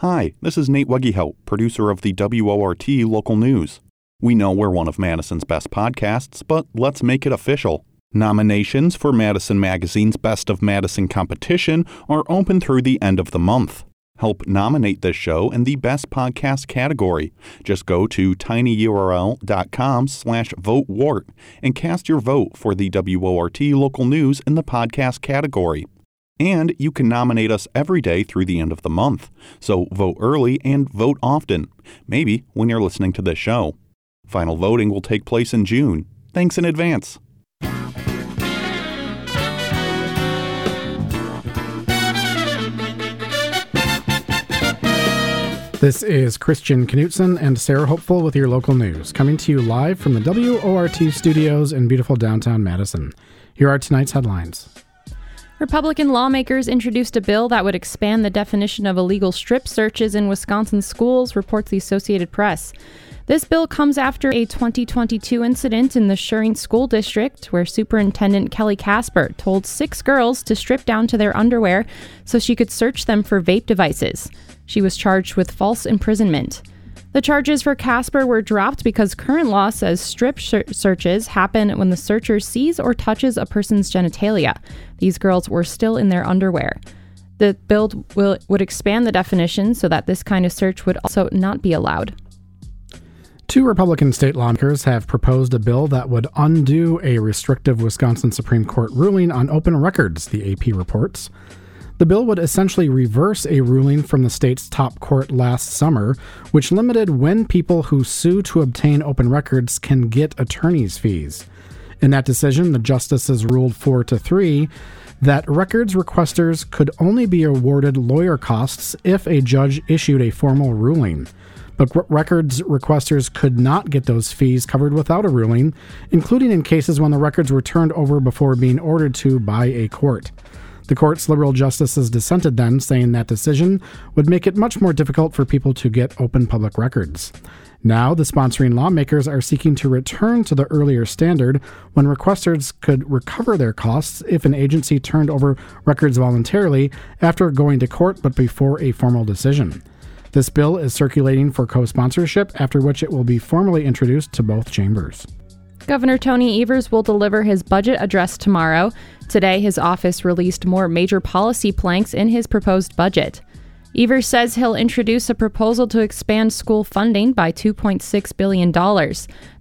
Hi, this is Nate Wegehout, producer of the WORT local news. We know we're one of Madison's best podcasts, but let's make it official. Nominations for Madison Magazine's Best of Madison competition are open through the end of the month. Help nominate this show in the Best Podcast category. Just go to tinyurl.com slash votewart and cast your vote for the WORT local news in the podcast category. And you can nominate us every day through the end of the month. So vote early and vote often, maybe when you're listening to this show. Final voting will take place in June. Thanks in advance. This is Christian Knutson and Sarah Hopeful with your local news, coming to you live from the WORT studios in beautiful downtown Madison. Here are tonight's headlines. Republican lawmakers introduced a bill that would expand the definition of illegal strip searches in Wisconsin schools, reports the Associated Press. This bill comes after a 2022 incident in the Shering School District where Superintendent Kelly Casper told six girls to strip down to their underwear so she could search them for vape devices. She was charged with false imprisonment. The charges for Casper were dropped because current law says strip searches happen when the searcher sees or touches a person's genitalia. These girls were still in their underwear. The bill will, would expand the definition so that this kind of search would also not be allowed. Two Republican state lawmakers have proposed a bill that would undo a restrictive Wisconsin Supreme Court ruling on open records, the AP reports. The bill would essentially reverse a ruling from the state's top court last summer, which limited when people who sue to obtain open records can get attorney's fees. In that decision, the justices ruled 4 to 3 that records requesters could only be awarded lawyer costs if a judge issued a formal ruling. But records requesters could not get those fees covered without a ruling, including in cases when the records were turned over before being ordered to by a court. The court's liberal justices dissented then, saying that decision would make it much more difficult for people to get open public records. Now, the sponsoring lawmakers are seeking to return to the earlier standard when requesters could recover their costs if an agency turned over records voluntarily after going to court but before a formal decision. This bill is circulating for co sponsorship, after which it will be formally introduced to both chambers. Governor Tony Evers will deliver his budget address tomorrow. Today, his office released more major policy planks in his proposed budget. Evers says he'll introduce a proposal to expand school funding by $2.6 billion.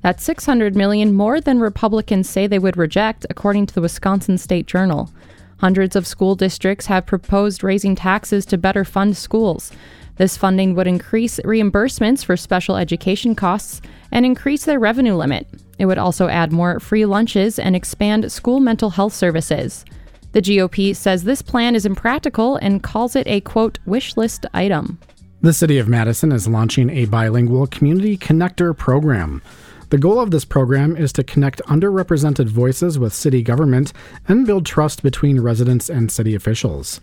That's 600 million more than Republicans say they would reject, according to the Wisconsin State Journal. Hundreds of school districts have proposed raising taxes to better fund schools. This funding would increase reimbursements for special education costs and increase their revenue limit. It would also add more free lunches and expand school mental health services. The GOP says this plan is impractical and calls it a quote wish list item. The City of Madison is launching a bilingual community connector program. The goal of this program is to connect underrepresented voices with city government and build trust between residents and city officials.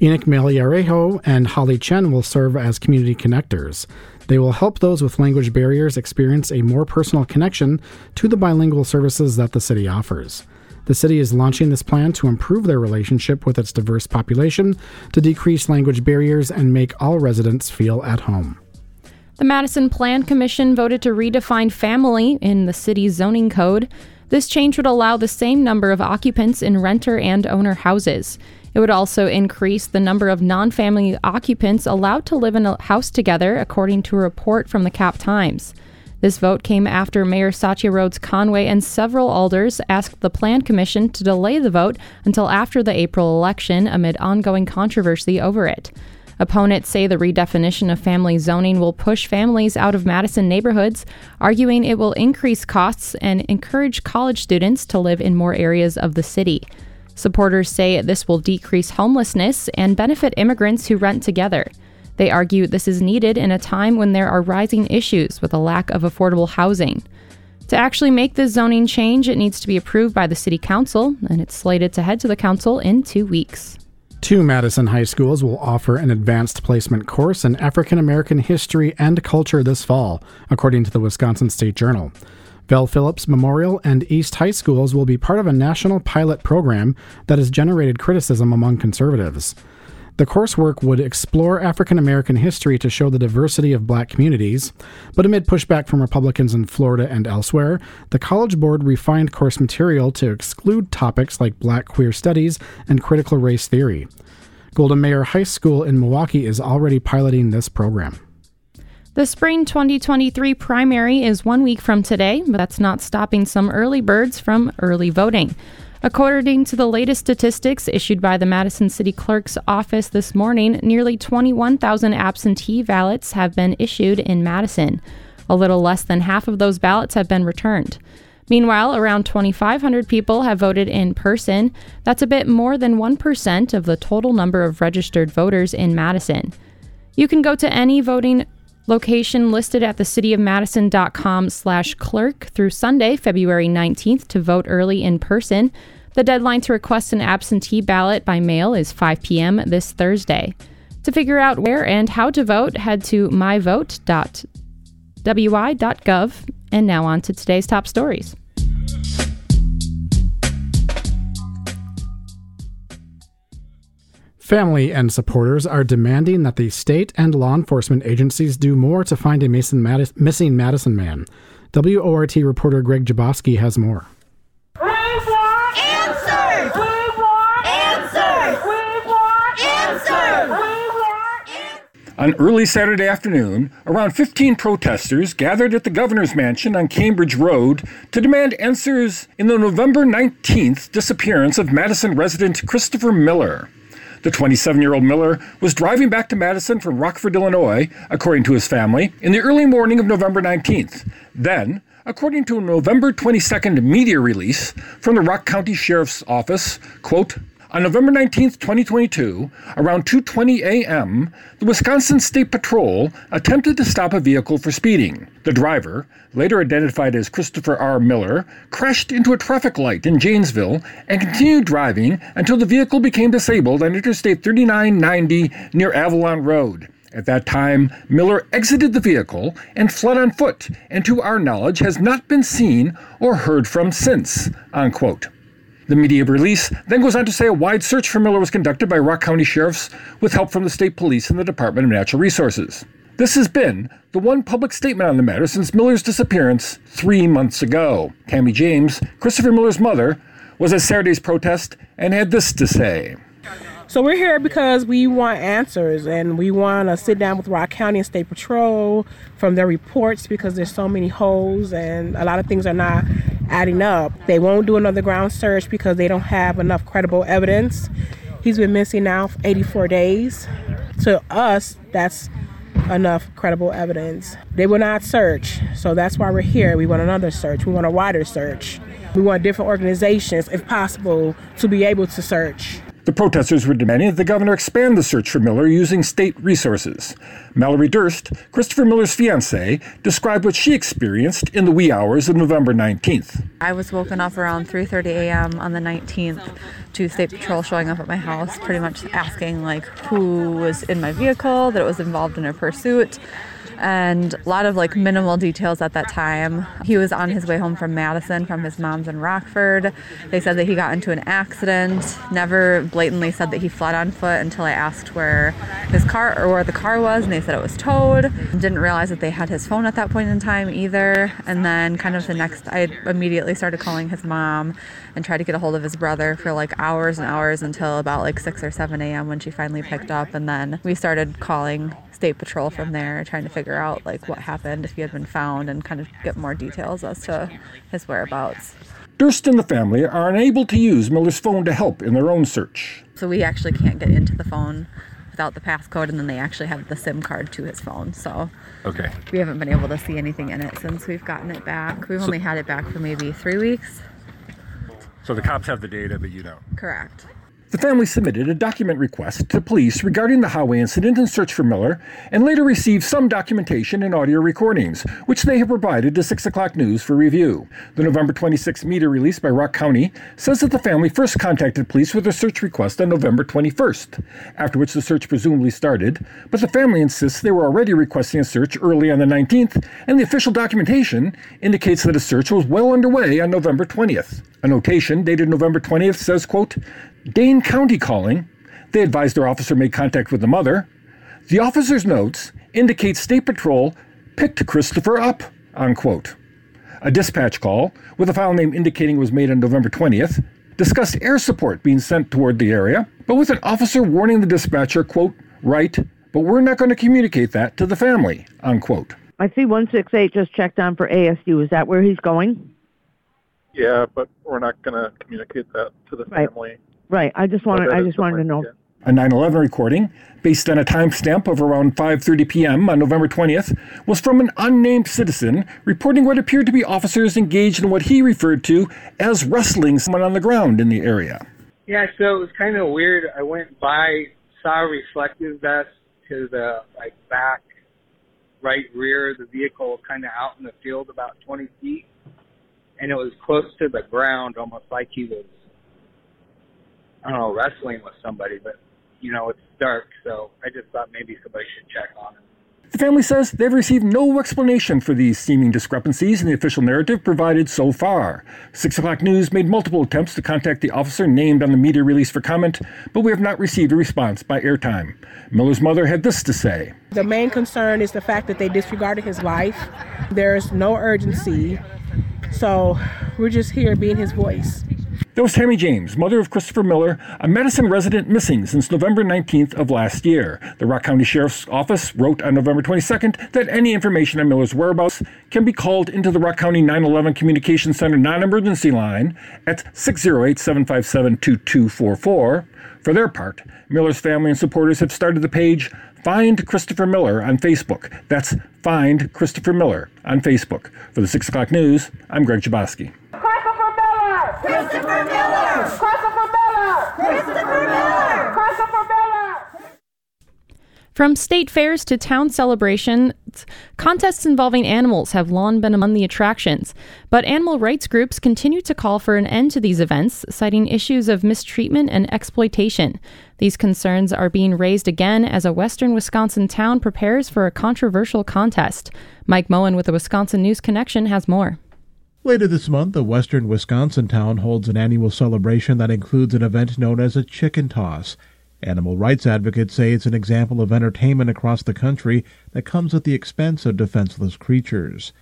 Enoch Meliarejo and Holly Chen will serve as community connectors. They will help those with language barriers experience a more personal connection to the bilingual services that the city offers. The city is launching this plan to improve their relationship with its diverse population, to decrease language barriers, and make all residents feel at home. The Madison Plan Commission voted to redefine family in the city's zoning code. This change would allow the same number of occupants in renter and owner houses. It would also increase the number of non family occupants allowed to live in a house together, according to a report from the Cap Times. This vote came after Mayor Satya Rhodes Conway and several alders asked the Plan Commission to delay the vote until after the April election amid ongoing controversy over it. Opponents say the redefinition of family zoning will push families out of Madison neighborhoods, arguing it will increase costs and encourage college students to live in more areas of the city. Supporters say this will decrease homelessness and benefit immigrants who rent together. They argue this is needed in a time when there are rising issues with a lack of affordable housing. To actually make this zoning change, it needs to be approved by the City Council, and it's slated to head to the Council in two weeks. Two Madison high schools will offer an advanced placement course in African American history and culture this fall, according to the Wisconsin State Journal. Bell Phillips Memorial and East High Schools will be part of a national pilot program that has generated criticism among conservatives. The coursework would explore African American history to show the diversity of black communities, but amid pushback from Republicans in Florida and elsewhere, the College Board refined course material to exclude topics like black queer studies and critical race theory. Golda Meir High School in Milwaukee is already piloting this program. The spring 2023 primary is one week from today, but that's not stopping some early birds from early voting. According to the latest statistics issued by the Madison City Clerk's office this morning, nearly 21,000 absentee ballots have been issued in Madison. A little less than half of those ballots have been returned. Meanwhile, around 2,500 people have voted in person. That's a bit more than 1% of the total number of registered voters in Madison. You can go to any voting location listed at thecityofmadison.com slash clerk through Sunday, February 19th to vote early in person. The deadline to request an absentee ballot by mail is 5 p.m. this Thursday. To figure out where and how to vote, head to myvote.wi.gov. And now on to today's top stories. Family and supporters are demanding that the state and law enforcement agencies do more to find a Madis- missing Madison man. WORT reporter Greg Jabowski has more. On early Saturday afternoon, around 15 protesters gathered at the governor's mansion on Cambridge Road to demand answers in the November 19th disappearance of Madison resident Christopher Miller. The 27 year old Miller was driving back to Madison from Rockford, Illinois, according to his family, in the early morning of November 19th. Then, according to a November 22nd media release from the Rock County Sheriff's Office, quote, on November 19, 2022, around 2:20 a.m., the Wisconsin State Patrol attempted to stop a vehicle for speeding. The driver, later identified as Christopher R. Miller, crashed into a traffic light in Janesville and continued driving until the vehicle became disabled on Interstate 3990 near Avalon Road. At that time, Miller exited the vehicle and fled on foot, and to our knowledge has not been seen or heard from since. Unquote. The media release then goes on to say a wide search for Miller was conducted by Rock County sheriffs with help from the state police and the Department of Natural Resources. This has been the one public statement on the matter since Miller's disappearance three months ago. Tammy James, Christopher Miller's mother, was at Saturday's protest and had this to say. So we're here because we want answers and we want to sit down with Rock County and State Patrol from their reports because there's so many holes and a lot of things are not adding up. They won't do another ground search because they don't have enough credible evidence. He's been missing now for 84 days. To us, that's enough credible evidence. They will not search, so that's why we're here. We want another search. We want a wider search. We want different organizations, if possible, to be able to search. The protesters were demanding that the governor expand the search for Miller using state resources. Mallory Durst, Christopher Miller's fiancee, described what she experienced in the wee hours of November 19th. I was woken up around 3:30 a.m. on the 19th to state patrol showing up at my house, pretty much asking like who was in my vehicle, that it was involved in a pursuit and a lot of like minimal details at that time. He was on his way home from Madison from his mom's in Rockford. They said that he got into an accident. Never blatantly said that he fled on foot until I asked where his car or where the car was, and they said it was towed. Didn't realize that they had his phone at that point in time either. And then kind of the next, I immediately started calling his mom and tried to get a hold of his brother for like hours and hours until about like 6 or 7 a.m. when she finally picked up. And then we started calling state patrol from there, trying to figure out like what happened, if he had been found, and kind of get more details as to his whereabouts. Durst and the family are unable to use Miller's phone to help in their own search. So we actually can't get into the phone without the passcode, and then they actually have the SIM card to his phone. So okay, we haven't been able to see anything in it since we've gotten it back. We've so, only had it back for maybe three weeks. So the cops have the data, but you don't. Correct. The family submitted a document request to police regarding the highway incident and search for Miller, and later received some documentation and audio recordings, which they have provided to 6 o'clock news for review. The November 26 media release by Rock County says that the family first contacted police with a search request on November 21st, after which the search presumably started, but the family insists they were already requesting a search early on the 19th, and the official documentation indicates that a search was well underway on November 20th. A notation dated November 20th says, quote, Dane County calling. They advised their officer made contact with the mother. The officer's notes indicate State Patrol picked Christopher up, unquote. A dispatch call, with a file name indicating it was made on November 20th, discussed air support being sent toward the area, but with an officer warning the dispatcher, quote, right, but we're not going to communicate that to the family, unquote. I see 168 just checked on for ASU. Is that where he's going? Yeah, but we're not going to communicate that to the Right. family. Right. I just wanted. I just wanted to know. yeah. A 9/11 recording, based on a timestamp of around 5:30 p.m. on November 20th, was from an unnamed citizen reporting what appeared to be officers engaged in what he referred to as wrestling someone on the ground in the area. Yeah, so it was kind of weird. I went by, saw a reflective vest to the like back right rear of the vehicle, kind of out in the field about 20 feet, and it was close to the ground, almost like he was, I don't know, wrestling with somebody. But you know, it's dark, so I just thought maybe somebody should check on him. The family says they've received no explanation for these seeming discrepancies in the official narrative provided so far. 6 o'clock News made multiple attempts to contact the officer named on the media release for comment, but we have not received a response by airtime. Miller's mother had this to say. The main concern is the fact that they disregarded his life. There's no urgency. So we're just here being his voice. That was Tammy James, mother of Christopher Miller, a Madison resident missing since November 19th of last year. The Rock County Sheriff's Office wrote on November 22nd that any information on Miller's whereabouts can be called into the Rock County 911 Communication Center non emergency line at 608 757 2244. For their part, Miller's family and supporters have started the page Find Christopher Miller on Facebook. That's Find Christopher Miller on Facebook. For the 6 o'clock news, I'm Greg Chaboski. Christopher Miller! Christopher Miller! Christopher Miller! Christopher Miller! Christopher Miller! From state fairs to town celebrations, contests involving animals have long been among the attractions. But animal rights groups continue to call for an end to these events, citing issues of mistreatment and exploitation. These concerns are being raised again as a western Wisconsin town prepares for a controversial contest. Mike Moen with the Wisconsin News Connection has more. Later this month, a western Wisconsin town holds an annual celebration that includes an event known as a chicken toss. Animal rights advocates say it's an example of entertainment across the country that comes at the expense of defenseless creatures.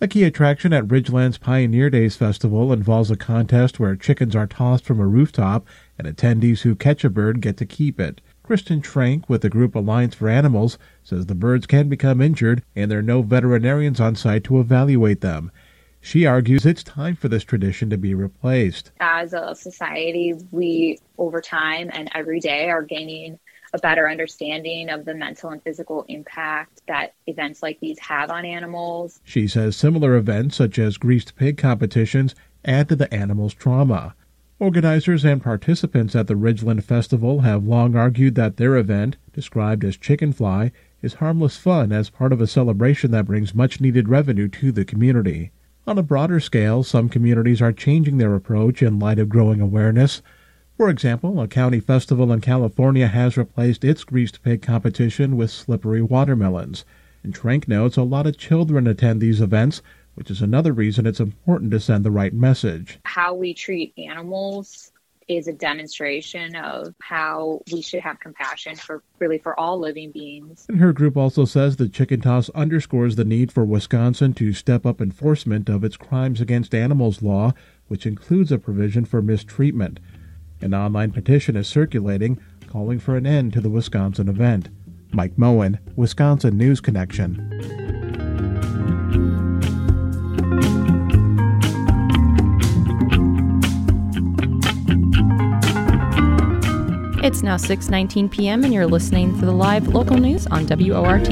A key attraction at Ridgeland's Pioneer Days Festival involves a contest where chickens are tossed from a rooftop and attendees who catch a bird get to keep it. Kristen Schrank with the group Alliance for Animals says the birds can become injured and there are no veterinarians on site to evaluate them. She argues it's time for this tradition to be replaced. as a society, we over time and every day are gaining a better understanding of the mental and physical impact that events like these have on animals. She says similar events, such as greased pig competitions, add to the animal's trauma. Organizers and participants at the Ridgeland Festival have long argued that their event, described as Chicken Fly, is harmless fun as part of a celebration that brings much needed revenue to the community. On a broader scale, some communities are changing their approach in light of growing awareness. For example, a county festival in California has replaced its greased pig competition with slippery watermelons. And Trank notes a lot of children attend these events, which is another reason it's important to send the right message. How we treat animals is a demonstration of how we should have compassion for really for all living beings. And her group also says the chicken toss underscores the need for Wisconsin to step up enforcement of its crimes against animals law, which includes a provision for mistreatment. An online petition is circulating calling for an end to the Wisconsin event. Mike Moen, Wisconsin News Connection. It's now 6:19 p.m. and you're listening to the live local news on WORT.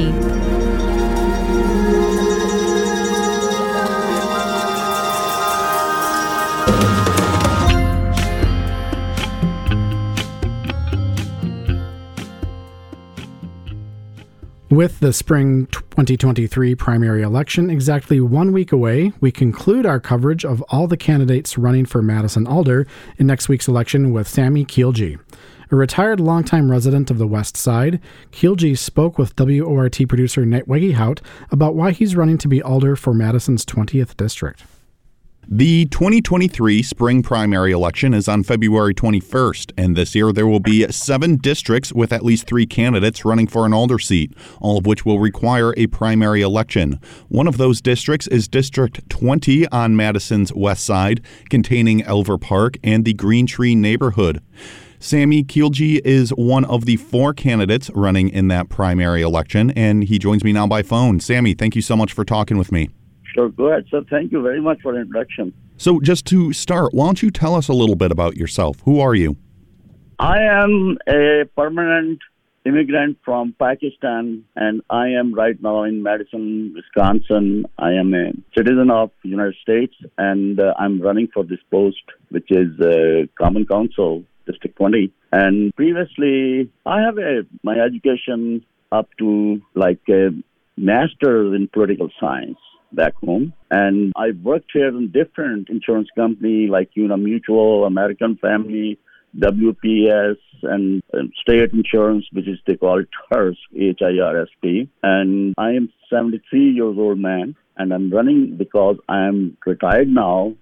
With the spring 2023 primary election exactly one week away, we conclude our coverage of all the candidates running for Madison Alder in next week's election with Sammy Kielgy. A retired longtime resident of the West Side, Kielgy spoke with WORT producer Nate Wegehout about why he's running to be Alder for Madison's 20th district. The 2023 spring primary election is on February 21st, and this year there will be seven districts with at least three candidates running for an alder seat, all of which will require a primary election. One of those districts is District 20 on Madison's west side, containing Elver Park and the Green Tree neighborhood. Sammy Kielji is one of the four candidates running in that primary election, and he joins me now by phone. Sammy, thank you so much for talking with me. Sure, go ahead. So, thank you very much for the introduction. So, just to start, why don't you tell us a little bit about yourself? Who are you? I am a permanent immigrant from Pakistan, and I am right now in Madison, Wisconsin. I am a citizen of the United States, and uh, I'm running for this post, which is uh, Common Council, District 20. And previously, I have a, my education up to like a master's in political science back home. And I worked here in different insurance company like CUNA Mutual, American Family, WPS, and, and State Insurance, which is they call it HIRSP, H-I-R-S-P. And I am 73 years old man, and I'm running because I am retired now,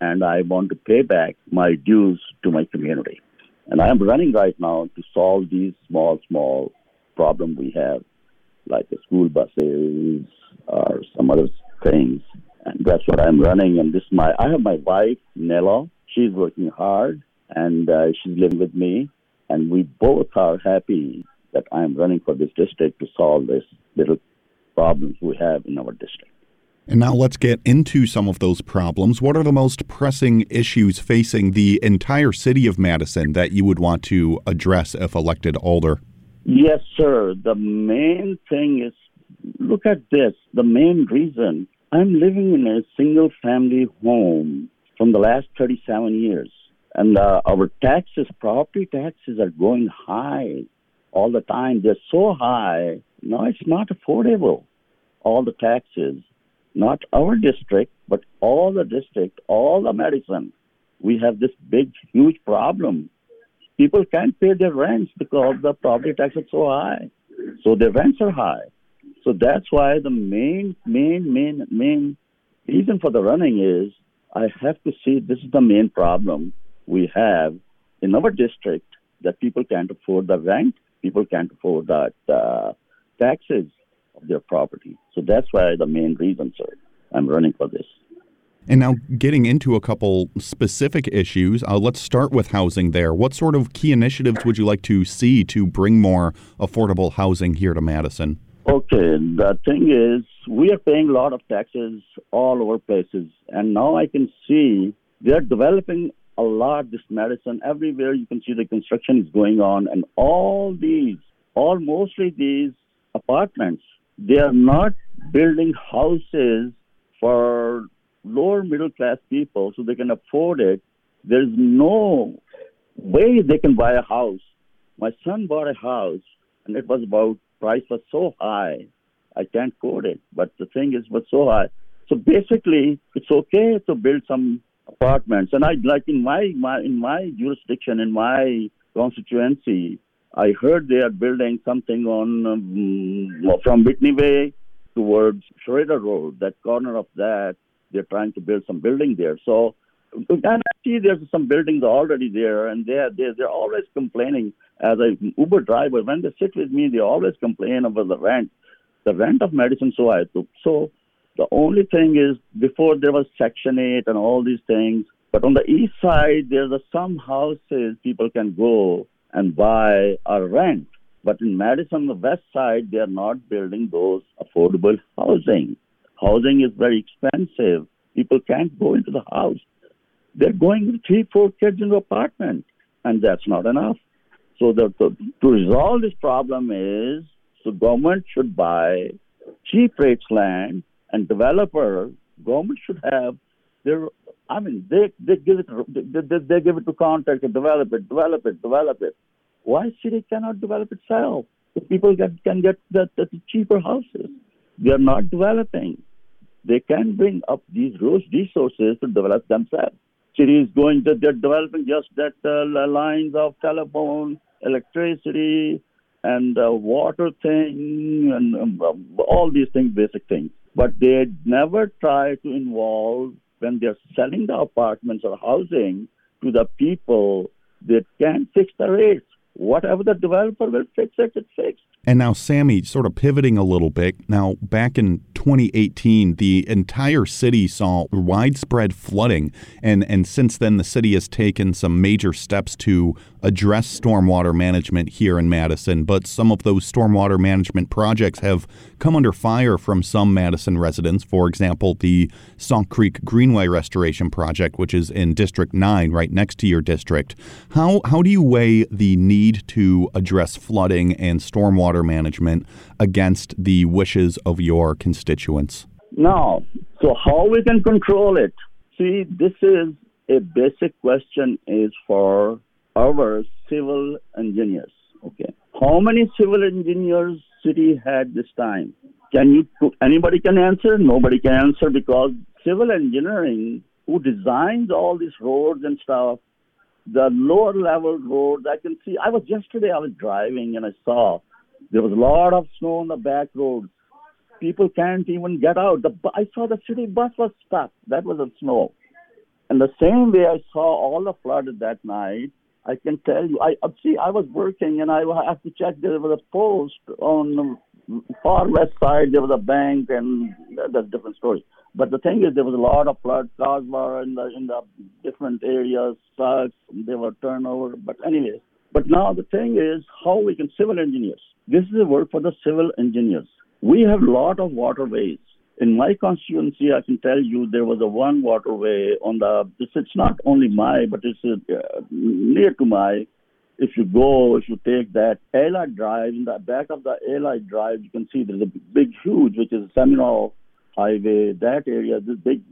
and I want to pay back my dues to my community. And I am running right now to solve these small, small problems we have, like the school buses or some other things. And that's what I'm running. And this my I have my wife Nella. She's working hard and uh, she's living with me. And we both are happy that I'm running for this district to solve this little problems we have in our district. And now let's get into some of those problems. What are the most pressing issues facing the entire city of Madison that you would want to address if elected alder? Yes, sir. The main thing is look at this. The main reason I'm living in a single family home from the last 37 years. And uh, our taxes, property taxes are going high all the time. They're so high. No, it's not affordable. All the taxes, not our district, but all the district, all the Madison, We have this big, huge problem. People can't pay their rents because the property tax is so high. So their rents are high. So that's why the main, main, main, main reason for the running is I have to see this is the main problem we have in our district that people can't afford the rent, people can't afford the uh, taxes of their property. So that's why the main reason, sir, I'm running for this. And now, getting into a couple specific issues, uh, let's start with housing there. What sort of key initiatives would you like to see to bring more affordable housing here to Madison? Okay, the thing is, we are paying a lot of taxes all over places, and now I can see they are developing a lot this Madison. Everywhere you can see the construction is going on, and all these, all mostly these apartments, they are not building houses for lower middle class people so they can afford it. There's no way they can buy a house. My son bought a house, and it was about price was so high, I can't quote it, but the thing is was so high. So basically, it's okay to build some apartments, and I like in my, my in my jurisdiction in my constituency, I heard they are building something on um, from Whitney Way towards Schroeder Road. That corner of that, they're trying to build some building there. So and see there's some buildings already there, and they're they're, they're always complaining. As a Uber driver, when they sit with me, they always complain about the rent. The rent of Madison so high. So the only thing is, before there was Section 8 and all these things, but on the east side, there's a, some houses people can go and buy or rent. But in Madison, the west side, they are not building those affordable housing. Housing is very expensive. People can't go into the house. They're going with three, four kids in the apartment, and that's not enough. So the, the, to resolve this problem is the government should buy cheap rates land and developer government should have their I mean they, they give it they, they, give it to contractor develop it develop it develop it. Why city cannot develop itself? If people get, can get the, the cheaper houses, they are not developing. They can bring up these resources to develop themselves City is going that they're developing just that uh, lines of telephone, electricity, and uh, water thing, and um, all these things, basic things. But they never try to involve when they're selling the apartments or housing to the people that can't fix the rates. Whatever the developer will fix it, it's fixed. And now, Sammy, sort of pivoting a little bit. Now, back in 2018, the entire city saw widespread flooding. And, and since then, the city has taken some major steps to address stormwater management here in Madison. But some of those stormwater management projects have come under fire from some Madison residents. For example, the Sauk Creek Greenway Restoration Project, which is in District 9, right next to your district. How, how do you weigh the need to address flooding and stormwater? management against the wishes of your constituents? No. So how we can control it? See, this is a basic question is for our civil engineers. Okay. How many civil engineers city had this time? Can you anybody can answer? Nobody can answer because civil engineering who designs all these roads and stuff, the lower level roads, I can see I was yesterday I was driving and I saw there was a lot of snow on the back roads. People can't even get out. The, I saw the city bus was stuck. That was the snow. And the same way I saw all the flood that night, I can tell you, I uh, see, I was working and I have to check. There was a post on the far west side. There was a bank, and that's different story. But the thing is, there was a lot of flood. Cars were in the in the different areas. Trucks, they were turnover. But anyways, but now the thing is, how we can civil engineers this is a work for the civil engineers. We have a lot of waterways. In my constituency, I can tell you there was a one waterway on the. It's not only my, but it's uh, near to my. If you go, if you take that Eli Drive, in the back of the Eli Drive, you can see there's a big, huge, which is Seminole Highway. That area, this big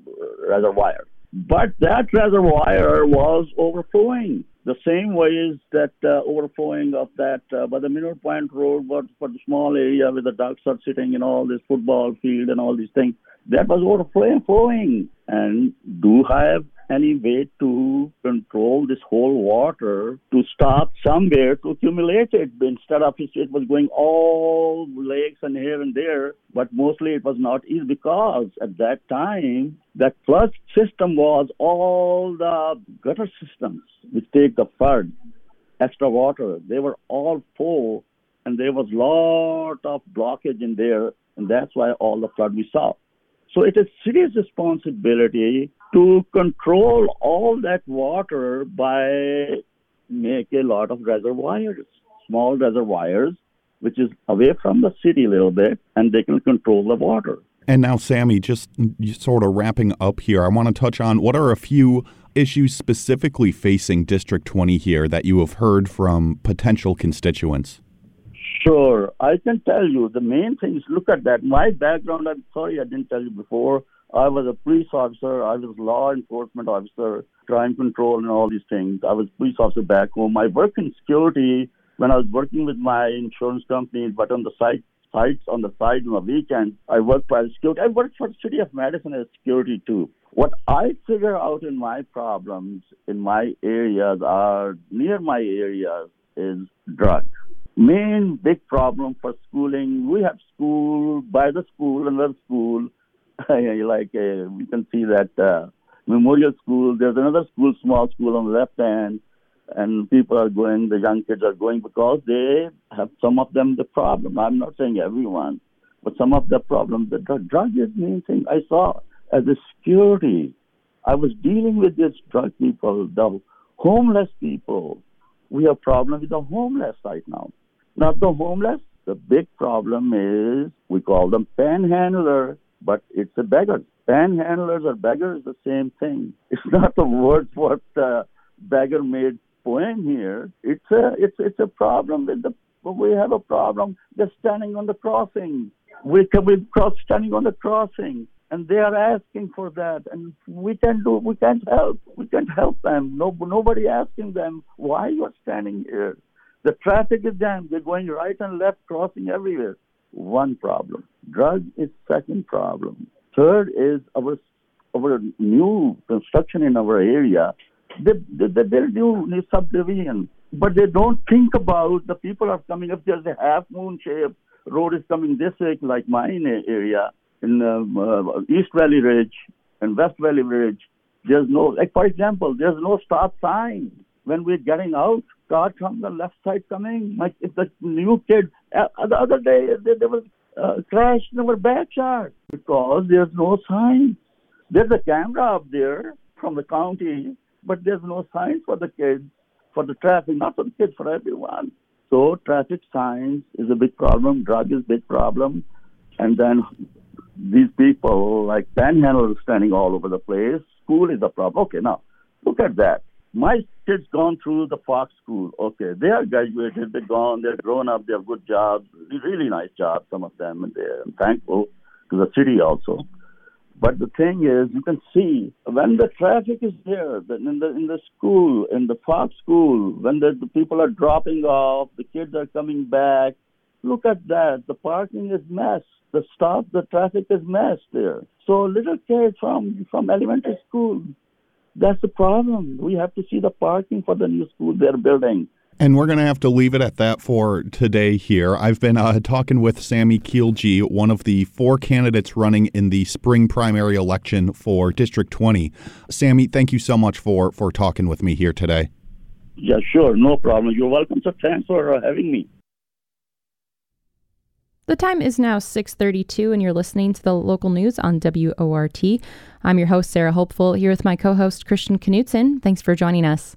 reservoir. But that reservoir was overflowing the same way is that uh, overflowing of that uh, by the Mineral Point Road was for the small area where the ducks are sitting in all this football field and all these things. That was overflowing. And do have any way to control this whole water to stop somewhere to accumulate it. Instead of it was going all lakes and here and there but mostly it was not easy because at that time that flood system was all the gutter systems which take the flood extra water. They were all full and there was lot of blockage in there and that's why all the flood we saw so it is city's responsibility to control all that water by make a lot of reservoirs, small reservoirs, which is away from the city a little bit, and they can control the water. And now, Sammy, just sort of wrapping up here, I want to touch on what are a few issues specifically facing District 20 here that you have heard from potential constituents? Sure. I can tell you the main things. Look at that. My background, I'm sorry I didn't tell you before. I was a police officer. I was law enforcement officer, crime control, and all these things. I was police officer back home. I worked in security when I was working with my insurance company, but on the site sites on the side on the weekend, I worked for security. I worked for the city of Madison as security too. What I figure out in my problems in my areas are near my areas is drugs main big problem for schooling. We have school by the school, another school. like uh, we can see that uh, Memorial School. There's another school, small school on the left hand, and people are going. The young kids are going because they have some of them the problem. I'm not saying everyone, but some of the problem. The drug, drug is main thing. I saw as a security. I was dealing with these drug people, the homeless people. We have problem with the homeless right now not the homeless. The big problem is we call them panhandlers, but it's a beggar. Panhandlers or beggars, the same thing. It's not the Wordsworth uh, beggar made poem here. It's a it's it's a problem with the we have a problem. They're standing on the crossing. We can we cross standing on the crossing, and they are asking for that, and we can do we can't help we can't help them. No nobody asking them why you're standing here. The traffic is jammed. They're going right and left, crossing everywhere. One problem. Drug is second problem. Third is our our new construction in our area. They, they, they build new, new subdivision, but they don't think about the people are coming up. There's a half moon shape road is coming this way, like mine area in um, uh, East Valley Ridge and West Valley Ridge. there's no, like for example, there's no stop sign when we're getting out. Car from the left side coming. Like if the new kid, uh, the other day there, there was uh, crash in our backyard because there's no sign. There's a camera up there from the county, but there's no signs for the kids, for the traffic, not for the kids, for everyone. So traffic signs is a big problem. Drug is a big problem. And then these people like panhandle standing all over the place. School is a problem. Okay, now look at that. My kids gone through the Falk school. Okay, they are graduated. They're gone. They're grown up. They have good jobs. Really nice jobs. Some of them, and they're thankful to the city also. But the thing is, you can see when the traffic is there, in the in the school, in the Falk school, when the, the people are dropping off, the kids are coming back. Look at that. The parking is mess. The stop, the traffic is mess there. So little kids from from elementary school, that's the problem. We have to see the parking for the new school they're building. And we're going to have to leave it at that for today here. I've been uh, talking with Sammy Kielji, one of the four candidates running in the spring primary election for District 20. Sammy, thank you so much for, for talking with me here today. Yeah, sure. No problem. You're welcome. So thanks for uh, having me. The time is now 6:32 and you're listening to the local news on WORT. I'm your host Sarah Hopeful here with my co-host Christian Knutson. Thanks for joining us.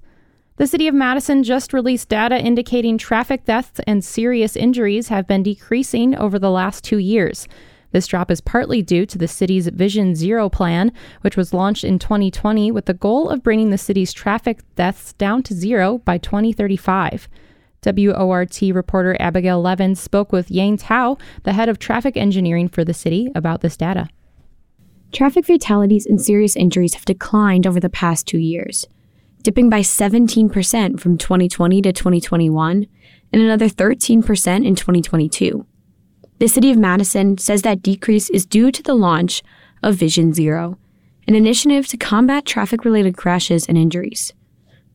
The city of Madison just released data indicating traffic deaths and serious injuries have been decreasing over the last 2 years. This drop is partly due to the city's Vision Zero plan, which was launched in 2020 with the goal of bringing the city's traffic deaths down to zero by 2035. WORT reporter Abigail Levin spoke with Yang Tao, the head of traffic engineering for the city, about this data. Traffic fatalities and serious injuries have declined over the past two years, dipping by 17% from 2020 to 2021 and another 13% in 2022. The City of Madison says that decrease is due to the launch of Vision Zero, an initiative to combat traffic related crashes and injuries.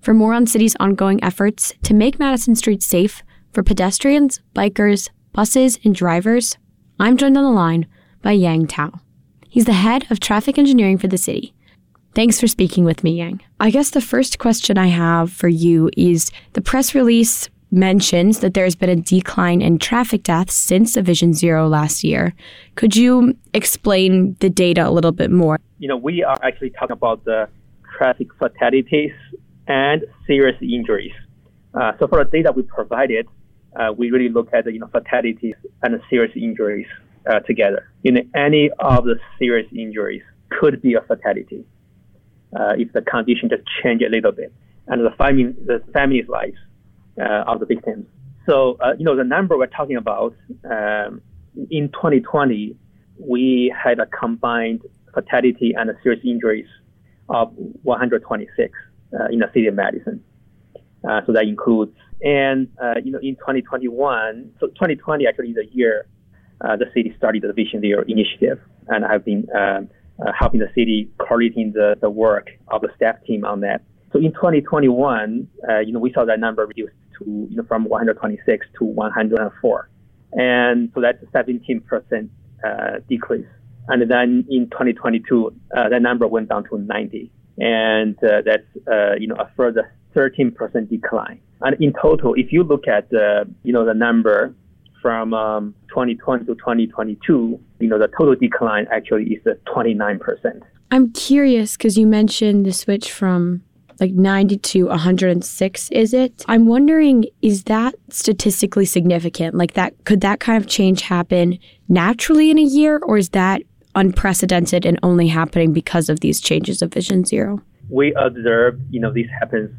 For more on city's ongoing efforts to make Madison Street safe for pedestrians, bikers, buses, and drivers, I'm joined on the line by Yang Tao. He's the head of traffic engineering for the city. Thanks for speaking with me, Yang. I guess the first question I have for you is the press release mentions that there's been a decline in traffic deaths since Vision Zero last year. Could you explain the data a little bit more? You know, we are actually talking about the traffic fatalities and serious injuries. Uh, so for the data we provided, uh, we really look at the you know, fatalities and serious injuries uh, together. You know, any of the serious injuries could be a fatality uh, if the condition just change a little bit, and the family, the family's lives uh, of the victims. So uh, you know, the number we're talking about um, in 2020, we had a combined fatality and serious injuries of 126 uh, in the city of Madison. Uh, so that includes, and uh, you know, in 2021, so 2020 actually is the year the city started the Vision Zero initiative, and I've been um, helping the city coordinating the, the work of the staff team on that. So in 2021, you know, we saw that number reduced to you know from 126 to 104, and so that's a 17 percent uh, decrease. And then in 2022, uh, that number went down to 90 and uh, that's uh, you know a further 13% decline. And in total, if you look at the you know the number from um, 2020 to 2022, you know the total decline actually is 29%. I'm curious because you mentioned the switch from like 90 to 106 is it i'm wondering is that statistically significant like that could that kind of change happen naturally in a year or is that unprecedented and only happening because of these changes of Vision Zero? We observed, you know, this happens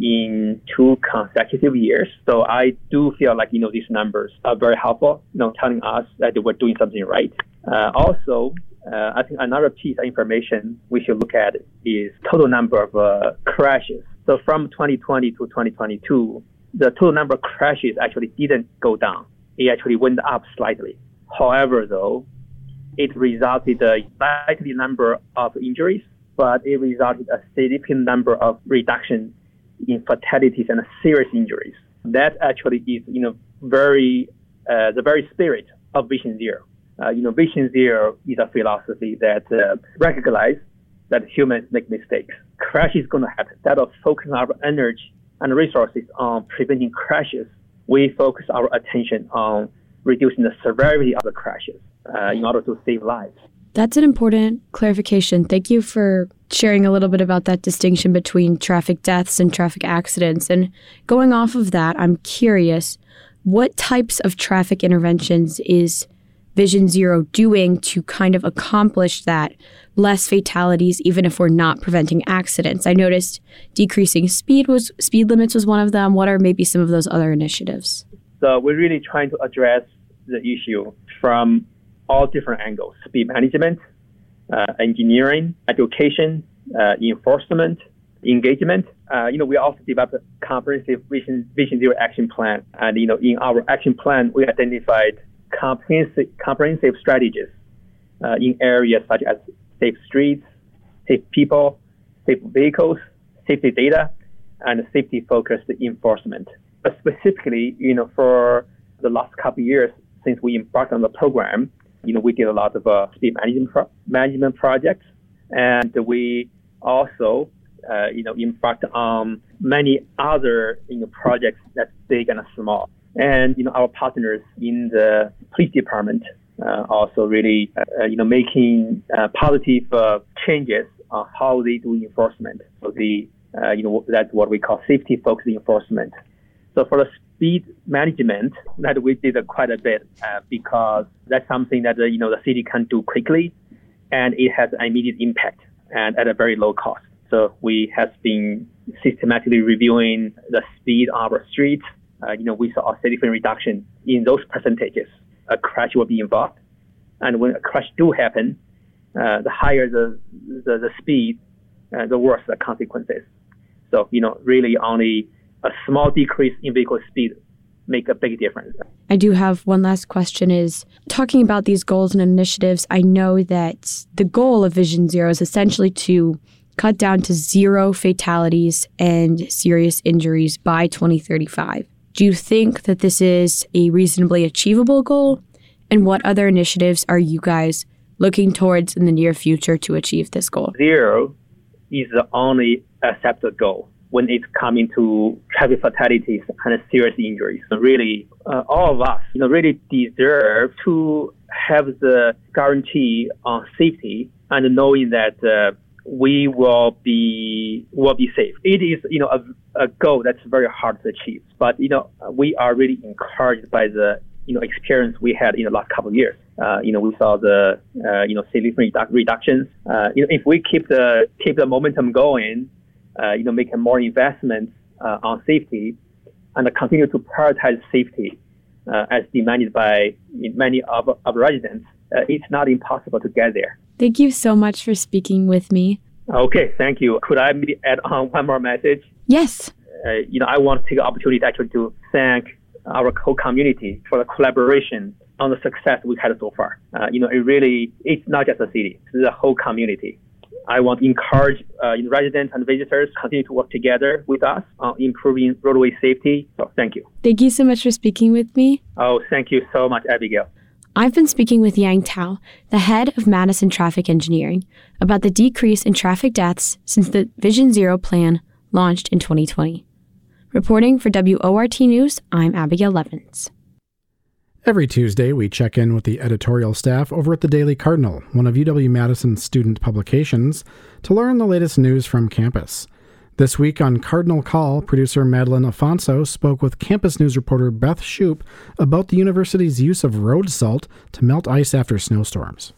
in two consecutive years. So I do feel like, you know, these numbers are very helpful, you know, telling us that we're doing something right. Uh, also, uh, I think another piece of information we should look at is total number of uh, crashes. So from 2020 to 2022, the total number of crashes actually didn't go down. It actually went up slightly. However, though, it resulted a likely number of injuries, but it resulted a significant number of reduction in fatalities and serious injuries. That actually is, you know, very uh, the very spirit of Vision Zero. Uh, you know, Vision Zero is a philosophy that uh, recognizes that humans make mistakes. Crash is going to happen. Instead of focusing our energy and resources on preventing crashes, we focus our attention on reducing the severity of the crashes uh, in order to save lives. That's an important clarification. Thank you for sharing a little bit about that distinction between traffic deaths and traffic accidents. And going off of that, I'm curious what types of traffic interventions is Vision Zero doing to kind of accomplish that? Less fatalities, even if we're not preventing accidents. I noticed decreasing speed was speed limits was one of them. What are maybe some of those other initiatives? So we're really trying to address the issue from all different angles: speed management, uh, engineering, education, uh, enforcement, engagement. Uh, you know, we also developed a comprehensive Vision, Vision Zero action plan, and you know, in our action plan, we identified comprehensive, comprehensive strategies uh, in areas such as safe streets, safe people, safe vehicles, safety data, and safety-focused enforcement. But specifically, you know, for the last couple years since we embarked on the program, you know, we did a lot of uh, speed management pro- management projects, and we also, uh, you know, embarked on many other you know projects that's big and small. And you know, our partners in the police department uh, also really, uh, you know, making uh, positive uh, changes on how they do enforcement. So the, uh, you know, that's what we call safety-focused enforcement. So for the speed management, that we did quite a bit uh, because that's something that you know the city can do quickly, and it has immediate impact and at a very low cost. So we have been systematically reviewing the speed on our streets. Uh, you know, we saw a significant reduction in those percentages. A crash will be involved, and when a crash do happen, uh, the higher the the, the speed, uh, the worse the consequences. So you know, really only a small decrease in vehicle speed make a big difference. I do have one last question is talking about these goals and initiatives, I know that the goal of Vision Zero is essentially to cut down to zero fatalities and serious injuries by 2035. Do you think that this is a reasonably achievable goal? And what other initiatives are you guys looking towards in the near future to achieve this goal? Zero is the only accepted goal when it's coming to traffic fatalities and serious injuries. So really, uh, all of us, you know, really deserve to have the guarantee on safety and knowing that uh, we will be will be safe. It is, you know, a, a goal that's very hard to achieve, but you know, we are really encouraged by the you know experience we had in the last couple of years. Uh, you know, we saw the uh, you know significant reductions. Uh, you know, if we keep the keep the momentum going, you know, making more investments uh, on safety and continue to prioritize safety uh, as demanded by many of, of residents, it's not impossible to get there. Thank you so much for speaking with me. Okay, thank you. Could I maybe add on one more message? Yes. Uh, you know, I want to take the opportunity actually to thank our whole community for the collaboration on the success we've had so far. Uh, you know, it really, it's not just the city, it's the whole community. I want to encourage uh, residents and visitors continue to work together with us on improving roadway safety. So thank you. Thank you so much for speaking with me. Oh, thank you so much, Abigail. I've been speaking with Yang Tao, the head of Madison Traffic Engineering, about the decrease in traffic deaths since the Vision Zero plan launched in 2020. Reporting for WORT News, I'm Abigail Levins. Every Tuesday, we check in with the editorial staff over at the Daily Cardinal, one of UW Madison's student publications, to learn the latest news from campus. This week on Cardinal Call, producer Madeline Afonso spoke with campus news reporter Beth Shoop about the university's use of road salt to melt ice after snowstorms.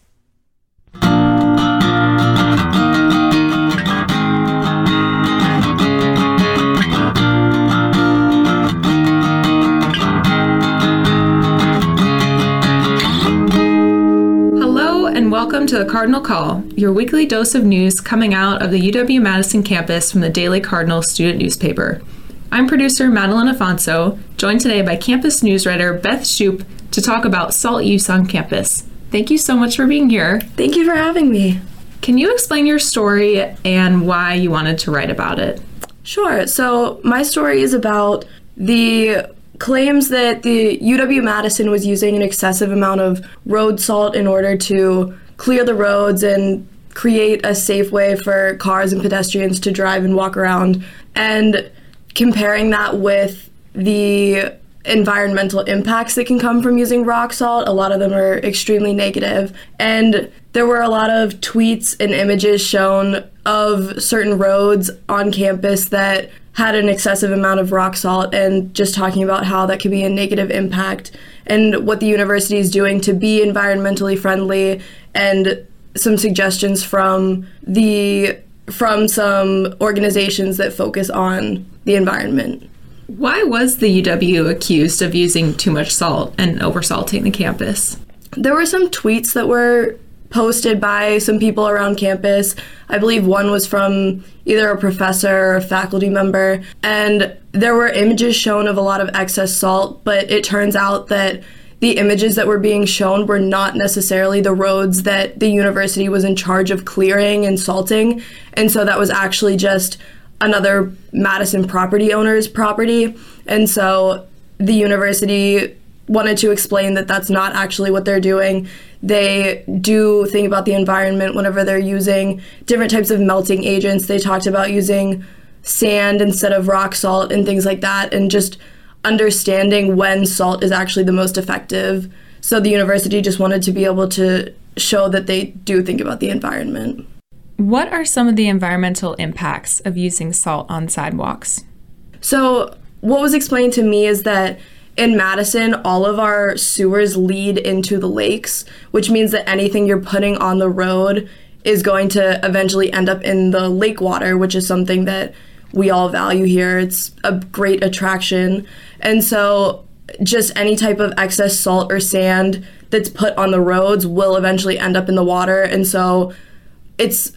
And welcome to the Cardinal Call, your weekly dose of news coming out of the UW Madison campus from the Daily Cardinal student newspaper. I'm producer Madeline Afonso, joined today by campus newswriter Beth Shoop to talk about salt use on campus. Thank you so much for being here. Thank you for having me. Can you explain your story and why you wanted to write about it? Sure. So, my story is about the claims that the UW Madison was using an excessive amount of road salt in order to clear the roads and create a safe way for cars and pedestrians to drive and walk around. And comparing that with the environmental impacts that can come from using rock salt. A lot of them are extremely negative. And there were a lot of tweets and images shown of certain roads on campus that had an excessive amount of rock salt and just talking about how that could be a negative impact and what the university is doing to be environmentally friendly and some suggestions from the from some organizations that focus on the environment. Why was the UW accused of using too much salt and oversalting the campus? There were some tweets that were posted by some people around campus. I believe one was from either a professor or a faculty member, and there were images shown of a lot of excess salt, but it turns out that the images that were being shown were not necessarily the roads that the university was in charge of clearing and salting. And so that was actually just another Madison property owner's property. And so the university wanted to explain that that's not actually what they're doing. They do think about the environment whenever they're using different types of melting agents. They talked about using sand instead of rock salt and things like that, and just understanding when salt is actually the most effective. So the university just wanted to be able to show that they do think about the environment. What are some of the environmental impacts of using salt on sidewalks? So, what was explained to me is that in Madison, all of our sewers lead into the lakes, which means that anything you're putting on the road is going to eventually end up in the lake water, which is something that we all value here. It's a great attraction. And so, just any type of excess salt or sand that's put on the roads will eventually end up in the water. And so, it's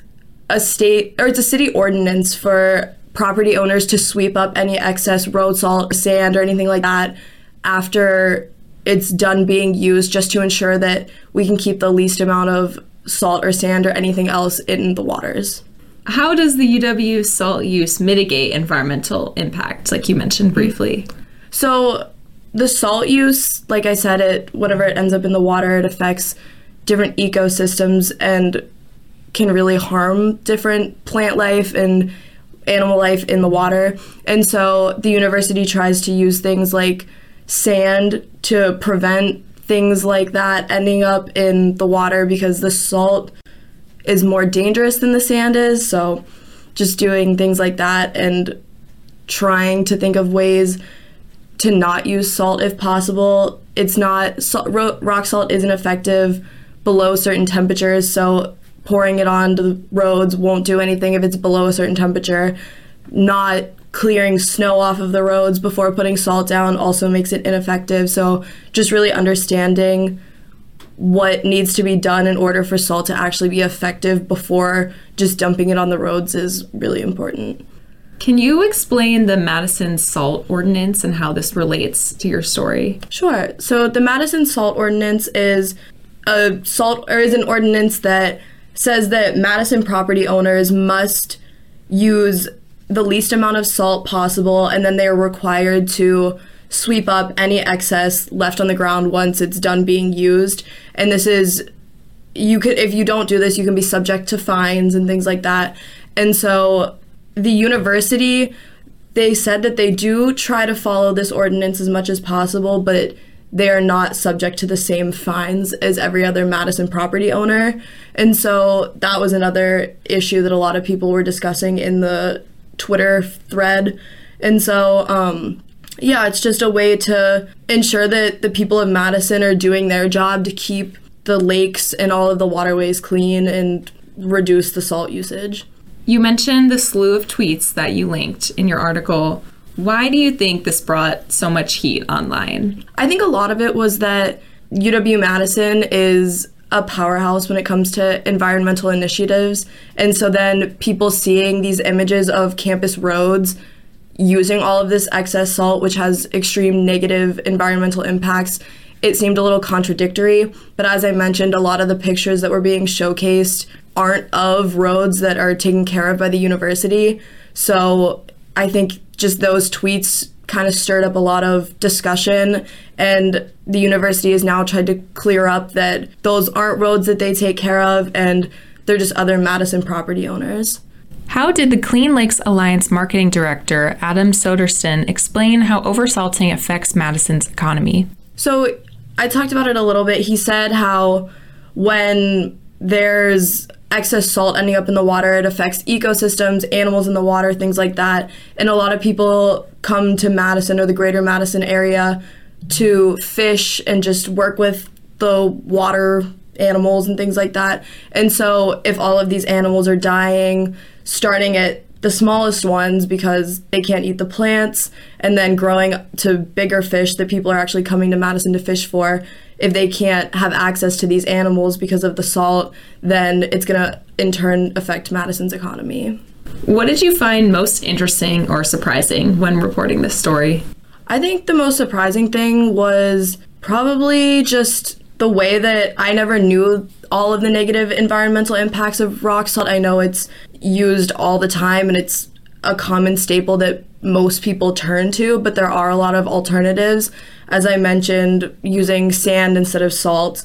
a state or it's a city ordinance for property owners to sweep up any excess road salt, or sand, or anything like that after it's done being used just to ensure that we can keep the least amount of salt or sand or anything else in the waters. How does the UW salt use mitigate environmental impacts, like you mentioned briefly? So, the salt use, like I said, it whatever it ends up in the water, it affects different ecosystems and can really harm different plant life and animal life in the water. And so the university tries to use things like sand to prevent things like that ending up in the water because the salt is more dangerous than the sand is. So just doing things like that and trying to think of ways to not use salt if possible. It's not rock salt isn't effective below certain temperatures, so pouring it onto the roads won't do anything if it's below a certain temperature. Not clearing snow off of the roads before putting salt down also makes it ineffective. So, just really understanding what needs to be done in order for salt to actually be effective before just dumping it on the roads is really important. Can you explain the Madison Salt Ordinance and how this relates to your story? Sure. So, the Madison Salt Ordinance is a salt or is an ordinance that says that Madison property owners must use the least amount of salt possible and then they are required to sweep up any excess left on the ground once it's done being used and this is you could if you don't do this you can be subject to fines and things like that and so the university they said that they do try to follow this ordinance as much as possible but they are not subject to the same fines as every other Madison property owner. And so that was another issue that a lot of people were discussing in the Twitter thread. And so, um, yeah, it's just a way to ensure that the people of Madison are doing their job to keep the lakes and all of the waterways clean and reduce the salt usage. You mentioned the slew of tweets that you linked in your article why do you think this brought so much heat online? I think a lot of it was that UW Madison is a powerhouse when it comes to environmental initiatives. And so then people seeing these images of campus roads using all of this excess salt, which has extreme negative environmental impacts, it seemed a little contradictory. But as I mentioned, a lot of the pictures that were being showcased aren't of roads that are taken care of by the university. So I think just those tweets kind of stirred up a lot of discussion and the university has now tried to clear up that those aren't roads that they take care of and they're just other Madison property owners. How did the Clean Lakes Alliance marketing director, Adam Soderstrom, explain how oversalting affects Madison's economy? So, I talked about it a little bit. He said how when there's excess salt ending up in the water, it affects ecosystems, animals in the water, things like that. And a lot of people come to Madison or the greater Madison area to fish and just work with the water animals and things like that. And so, if all of these animals are dying, starting at the smallest ones because they can't eat the plants, and then growing to bigger fish that people are actually coming to Madison to fish for, if they can't have access to these animals because of the salt, then it's going to in turn affect Madison's economy. What did you find most interesting or surprising when reporting this story? I think the most surprising thing was probably just the way that I never knew all of the negative environmental impacts of rock salt. I know it's used all the time and it's a common staple that most people turn to, but there are a lot of alternatives. As I mentioned, using sand instead of salt.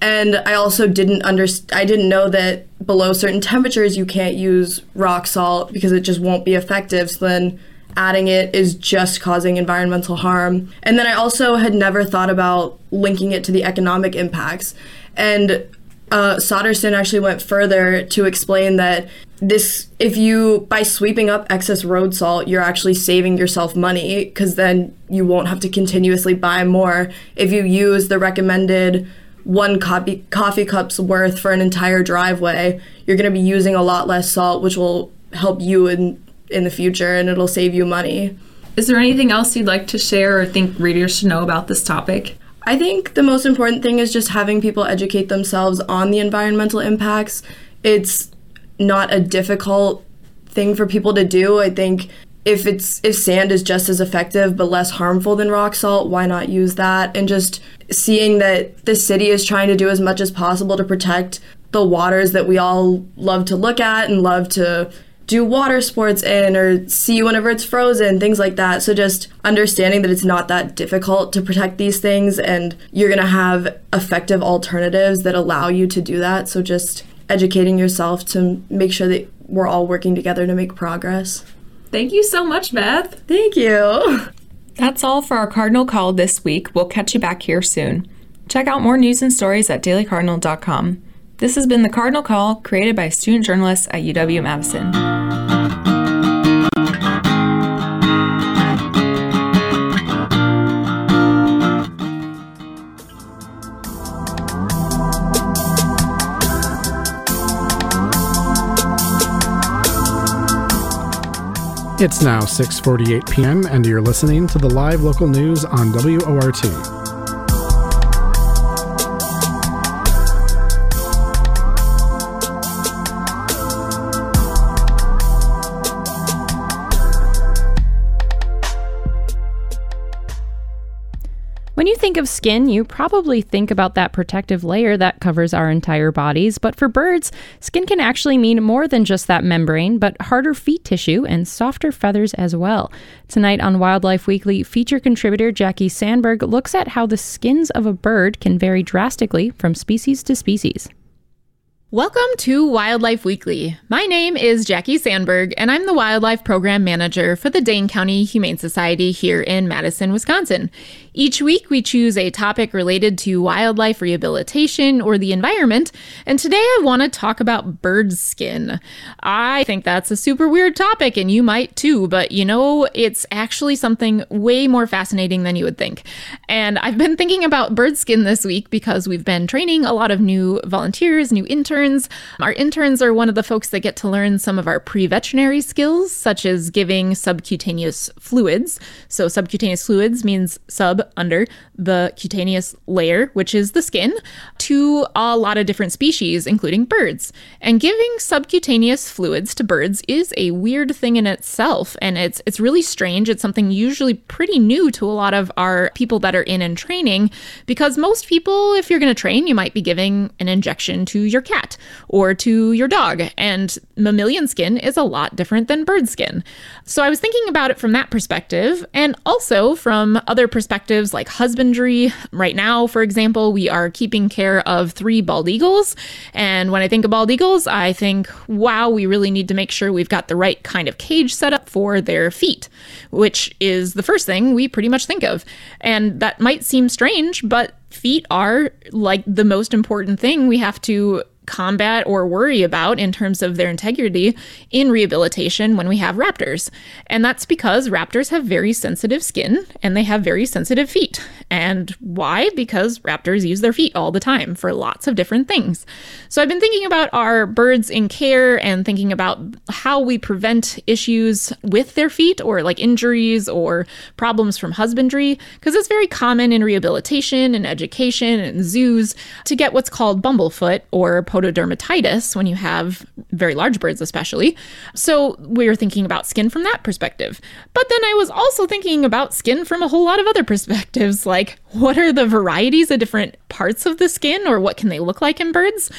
And I also didn't understand I didn't know that below certain temperatures you can't use rock salt because it just won't be effective. So then adding it is just causing environmental harm. And then I also had never thought about linking it to the economic impacts. And uh, Soderstrom actually went further to explain that this, if you, by sweeping up excess road salt, you're actually saving yourself money because then you won't have to continuously buy more. If you use the recommended one coffee, coffee cup's worth for an entire driveway, you're going to be using a lot less salt, which will help you in, in the future and it'll save you money. Is there anything else you'd like to share or think readers should know about this topic? I think the most important thing is just having people educate themselves on the environmental impacts. It's not a difficult thing for people to do. I think if it's if sand is just as effective but less harmful than rock salt, why not use that? And just seeing that the city is trying to do as much as possible to protect the waters that we all love to look at and love to do water sports in or see whenever it's frozen, things like that. So just understanding that it's not that difficult to protect these things and you're going to have effective alternatives that allow you to do that. So just educating yourself to make sure that we're all working together to make progress. Thank you so much, Beth. Thank you. That's all for our Cardinal Call this week. We'll catch you back here soon. Check out more news and stories at dailycardinal.com. This has been the Cardinal Call, created by student journalists at UW Madison. It's now 6:48 p.m. and you're listening to the live local news on WORT. Of skin, you probably think about that protective layer that covers our entire bodies. But for birds, skin can actually mean more than just that membrane, but harder feet tissue and softer feathers as well. Tonight on Wildlife Weekly, feature contributor Jackie Sandberg looks at how the skins of a bird can vary drastically from species to species. Welcome to Wildlife Weekly. My name is Jackie Sandberg, and I'm the Wildlife Program Manager for the Dane County Humane Society here in Madison, Wisconsin. Each week, we choose a topic related to wildlife rehabilitation or the environment, and today I want to talk about bird skin. I think that's a super weird topic, and you might too, but you know, it's actually something way more fascinating than you would think. And I've been thinking about bird skin this week because we've been training a lot of new volunteers, new interns. Our interns are one of the folks that get to learn some of our pre veterinary skills, such as giving subcutaneous fluids. So, subcutaneous fluids means sub under the cutaneous layer, which is the skin, to a lot of different species, including birds. And giving subcutaneous fluids to birds is a weird thing in itself, and it's it's really strange. It's something usually pretty new to a lot of our people that are in and training, because most people, if you're going to train, you might be giving an injection to your cat or to your dog, and mammalian skin is a lot different than bird skin. So I was thinking about it from that perspective, and also from other perspectives like husbandry. Right now, for example, we are keeping care of three bald eagles. And when I think of bald eagles, I think, wow, we really need to make sure we've got the right kind of cage set up for their feet, which is the first thing we pretty much think of. And that might seem strange, but feet are like the most important thing we have to combat or worry about in terms of their integrity in rehabilitation when we have raptors. And that's because raptors have very sensitive skin and they have very sensitive feet. And why? Because raptors use their feet all the time for lots of different things. So I've been thinking about our birds in care and thinking about how we prevent issues with their feet or like injuries or problems from husbandry, because it's very common in rehabilitation and education and zoos to get what's called bumblefoot or pododermatitis when you have very large birds, especially. So we were thinking about skin from that perspective. But then I was also thinking about skin from a whole lot of other perspectives, like what are the varieties of different parts of the skin or what can they look like in birds?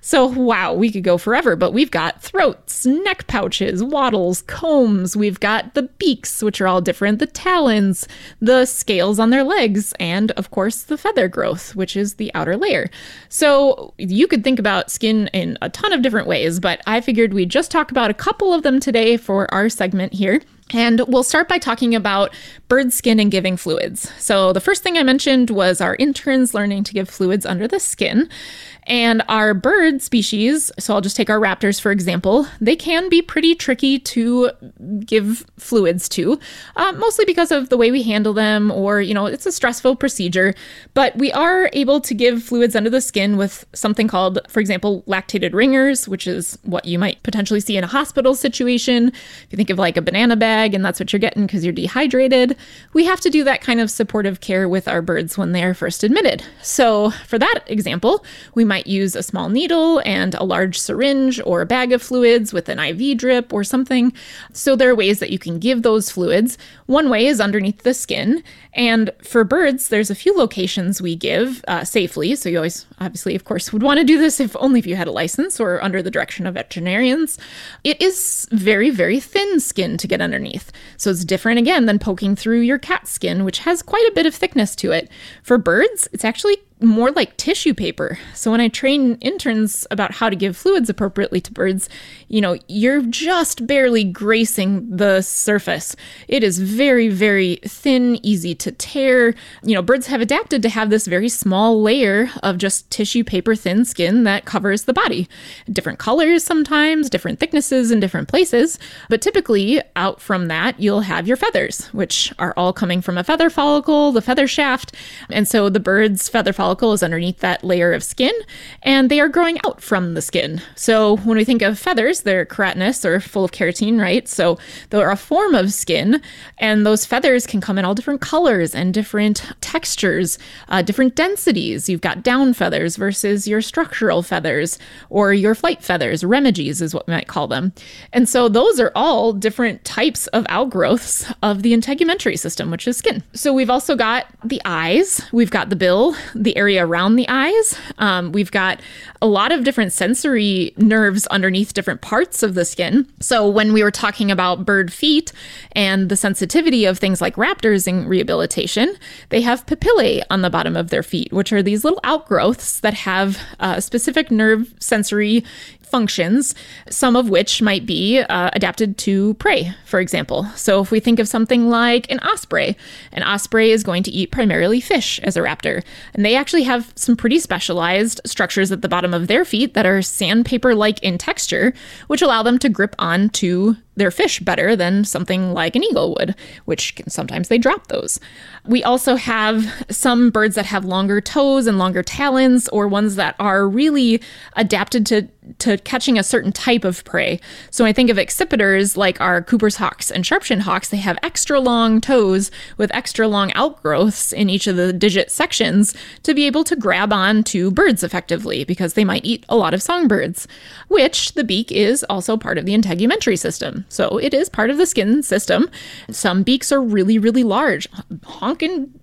So, wow, we could go forever, but we've got throats, neck pouches, wattles, combs, we've got the beaks, which are all different, the talons, the scales on their legs, and of course, the feather growth, which is the outer layer. So, you could think about skin in a ton of different ways, but I figured we'd just talk about a couple of them today for our segment here. And we'll start by talking about bird skin and giving fluids. So, the first thing I mentioned was our interns learning to give fluids under the skin. And our bird species, so I'll just take our raptors for example, they can be pretty tricky to give fluids to, uh, mostly because of the way we handle them, or, you know, it's a stressful procedure. But we are able to give fluids under the skin with something called, for example, lactated Ringer's, which is what you might potentially see in a hospital situation. If you think of like a banana bag and that's what you're getting because you're dehydrated, we have to do that kind of supportive care with our birds when they are first admitted. So, for that example, we might might use a small needle and a large syringe or a bag of fluids with an IV drip or something. So there are ways that you can give those fluids. One way is underneath the skin. And for birds, there's a few locations we give uh, safely. So you always, obviously, of course, would want to do this if only if you had a license or under the direction of veterinarians. It is very, very thin skin to get underneath. So it's different again than poking through your cat skin, which has quite a bit of thickness to it. For birds, it's actually more like tissue paper. So when I train interns about how to give fluids appropriately to birds, you know, you're just barely gracing the surface. It is very, very thin, easy to tear. You know, birds have adapted to have this very small layer of just tissue paper thin skin that covers the body. Different colors sometimes, different thicknesses in different places, but typically out from that, you'll have your feathers, which are all coming from a feather follicle, the feather shaft. And so the bird's feather follicle is underneath that layer of skin, and they are growing out from the skin. So when we think of feathers, they're keratinous or full of keratin, right? So they're a form of skin, and those feathers can come in all different colors and different textures, uh, different densities. You've got down feathers versus your structural feathers or your flight feathers, remiges is what we might call them. And so those are all different types of outgrowths of the integumentary system, which is skin. So we've also got the eyes, we've got the bill, the area around the eyes. Um, we've got a lot of different sensory nerves underneath different parts of the skin. So when we were talking about bird feet and the sensitivity of things like raptors in rehabilitation, they have papillae on the bottom of their feet, which are these little outgrowths that have uh, specific nerve sensory functions, some of which might be uh, adapted to prey, for example. So, if we think of something like an osprey, an osprey is going to eat primarily fish as a raptor. And they actually have some pretty specialized structures at the bottom of their feet that are sandpaper like in texture, which allow them to grip onto their fish better than something like an eagle would, which can, sometimes they drop those. We also have some birds that have longer toes and longer talons, or ones that are really adapted to to catching a certain type of prey. So I think of accipiters like our Cooper's hawks and sharpshin hawks, they have extra long toes with extra long outgrowths in each of the digit sections to be able to grab on to birds effectively because they might eat a lot of songbirds, which the beak is also part of the integumentary system. So it is part of the skin system. Some beaks are really, really large, honking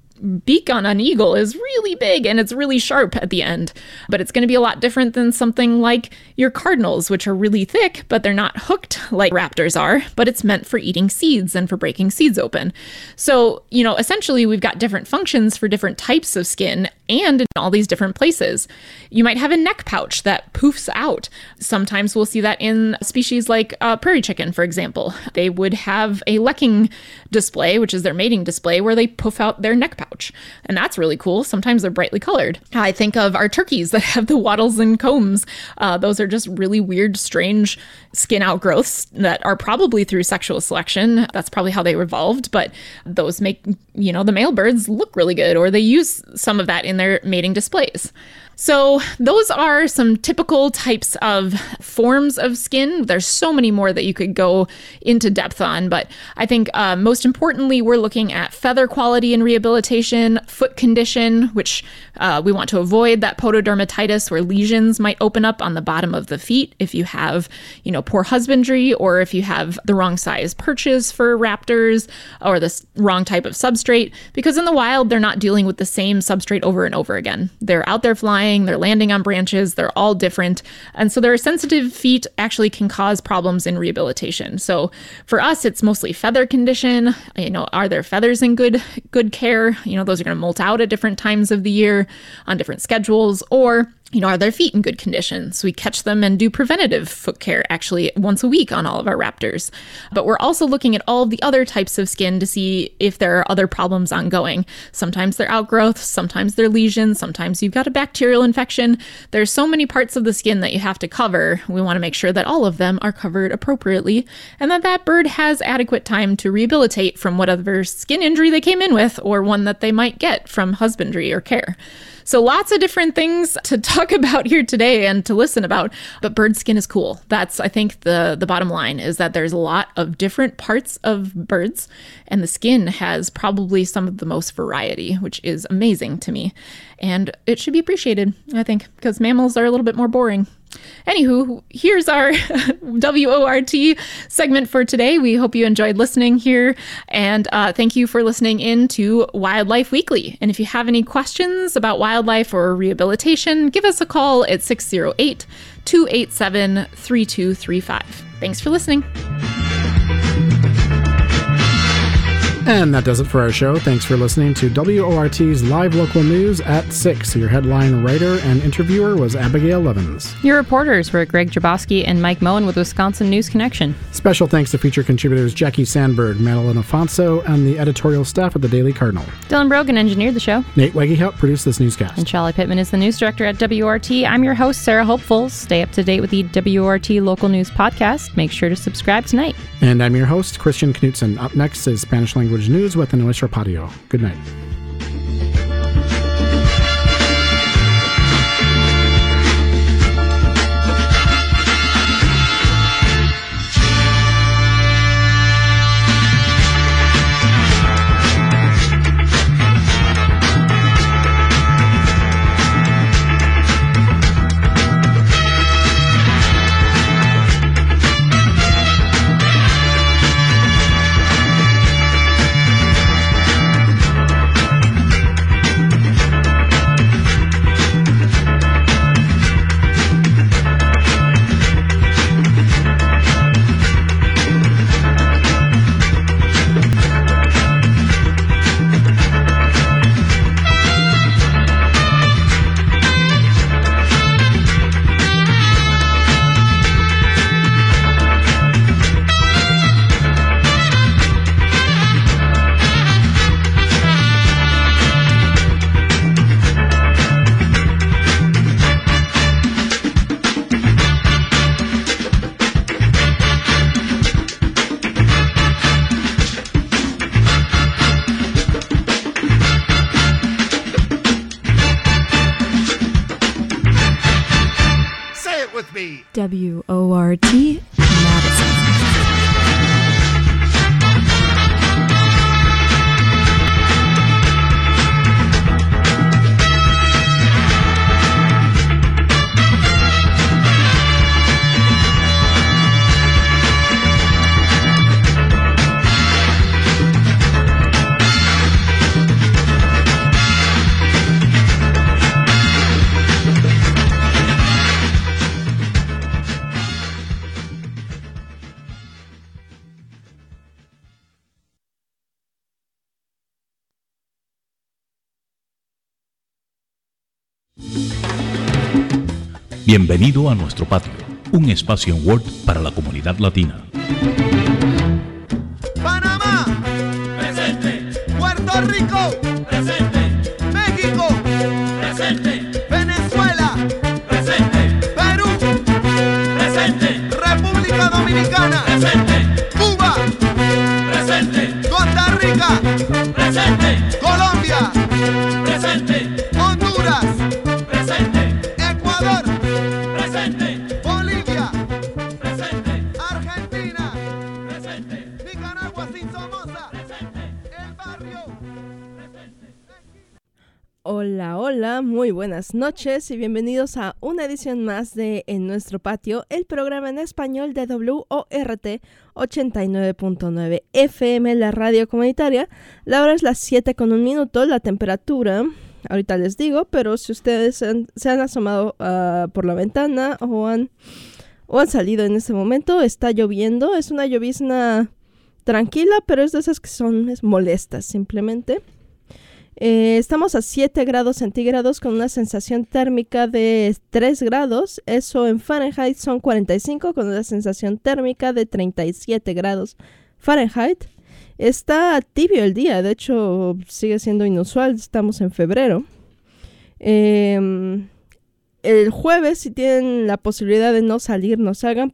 beak on an eagle is really big and it's really sharp at the end. But it's going to be a lot different than something like your cardinals, which are really thick, but they're not hooked like raptors are, but it's meant for eating seeds and for breaking seeds open. So, you know, essentially we've got different functions for different types of skin and in all these different places. You might have a neck pouch that poofs out. Sometimes we'll see that in species like uh, prairie chicken, for example. They would have a lekking display, which is their mating display, where they poof out their neck pouch. And that's really cool. Sometimes they're brightly colored. I think of our turkeys that have the wattles and combs. Uh, those are just really weird, strange skin outgrowths that are probably through sexual selection. That's probably how they evolved, but those make, you know, the male birds look really good, or they use some of that in their mating displays. So, those are some typical types of forms of skin. There's so many more that you could go into depth on, but I think uh, most importantly, we're looking at feather quality and rehabilitation, foot condition, which uh, we want to avoid that pododermatitis where lesions might open up on the bottom of the feet if you have, you know, poor husbandry or if you have the wrong size perches for raptors or the wrong type of substrate, because in the wild, they're not dealing with the same substrate over and over again. They're out there flying flying, they're landing on branches, they're all different. And so their sensitive feet actually can cause problems in rehabilitation. So for us, it's mostly feather condition. You know, are their feathers in good good care? You know, those are going to molt out at different times of the year on different schedules or you know, are their feet in good condition? So we catch them and do preventative foot care actually once a week on all of our raptors. But we're also looking at all of the other types of skin to see if there are other problems ongoing. Sometimes they're outgrowths, sometimes they're lesions, sometimes you've got a bacterial infection. There's so many parts of the skin that you have to cover. We want to make sure that all of them are covered appropriately and that that bird has adequate time to rehabilitate from whatever skin injury they came in with or one that they might get from husbandry or care. So lots of different things to talk about here today and to listen about. But bird skin is cool. That's I think the the bottom line is that there's a lot of different parts of birds and the skin has probably some of the most variety, which is amazing to me. And it should be appreciated, I think, because mammals are a little bit more boring. Anywho, here's our WORT segment for today. We hope you enjoyed listening here. And uh, thank you for listening in to Wildlife Weekly. And if you have any questions about wildlife or rehabilitation, give us a call at 608 287 3235. Thanks for listening. And that does it for our show. Thanks for listening to WORT's live local news at 6. Your headline writer and interviewer was Abigail Levins. Your reporters were Greg Jabowski and Mike Moen with Wisconsin News Connection. Special thanks to feature contributors Jackie Sandberg, Madeline Afonso, and the editorial staff at the Daily Cardinal. Dylan Brogan engineered the show. Nate Weggy helped produce this newscast. And Charlie Pittman is the news director at WORT. I'm your host, Sarah Hopeful. Stay up to date with the WORT local news podcast. Make sure to subscribe tonight. And I'm your host, Christian Knutson. Up next is Spanish language news with Nuestro Patio. Good night. Bienvenido a nuestro patio, un espacio en Word para la comunidad latina. Panamá, presente. Puerto Rico, presente. México, presente. Venezuela, presente. Perú, presente. República Dominicana, presente. Cuba, presente. Costa Rica, presente. Colombia, presente. Hola, hola, muy buenas noches y bienvenidos a una edición más de En Nuestro Patio, el programa en español de WORT 89.9 FM, la radio comunitaria. La hora es las 7 con un minuto, la temperatura, ahorita les digo, pero si ustedes han, se han asomado ah, por la ventana o han, o han salido en este momento, está lloviendo, es una llovizna tranquila, pero es de esas que son es molestas simplemente. Eh, estamos a 7 grados centígrados con una sensación térmica de 3 grados. Eso en Fahrenheit son 45 con una sensación térmica de 37 grados Fahrenheit. Está tibio el día, de hecho sigue siendo inusual, estamos en febrero. Em, el jueves, si tienen la posibilidad de no salir, no salgan.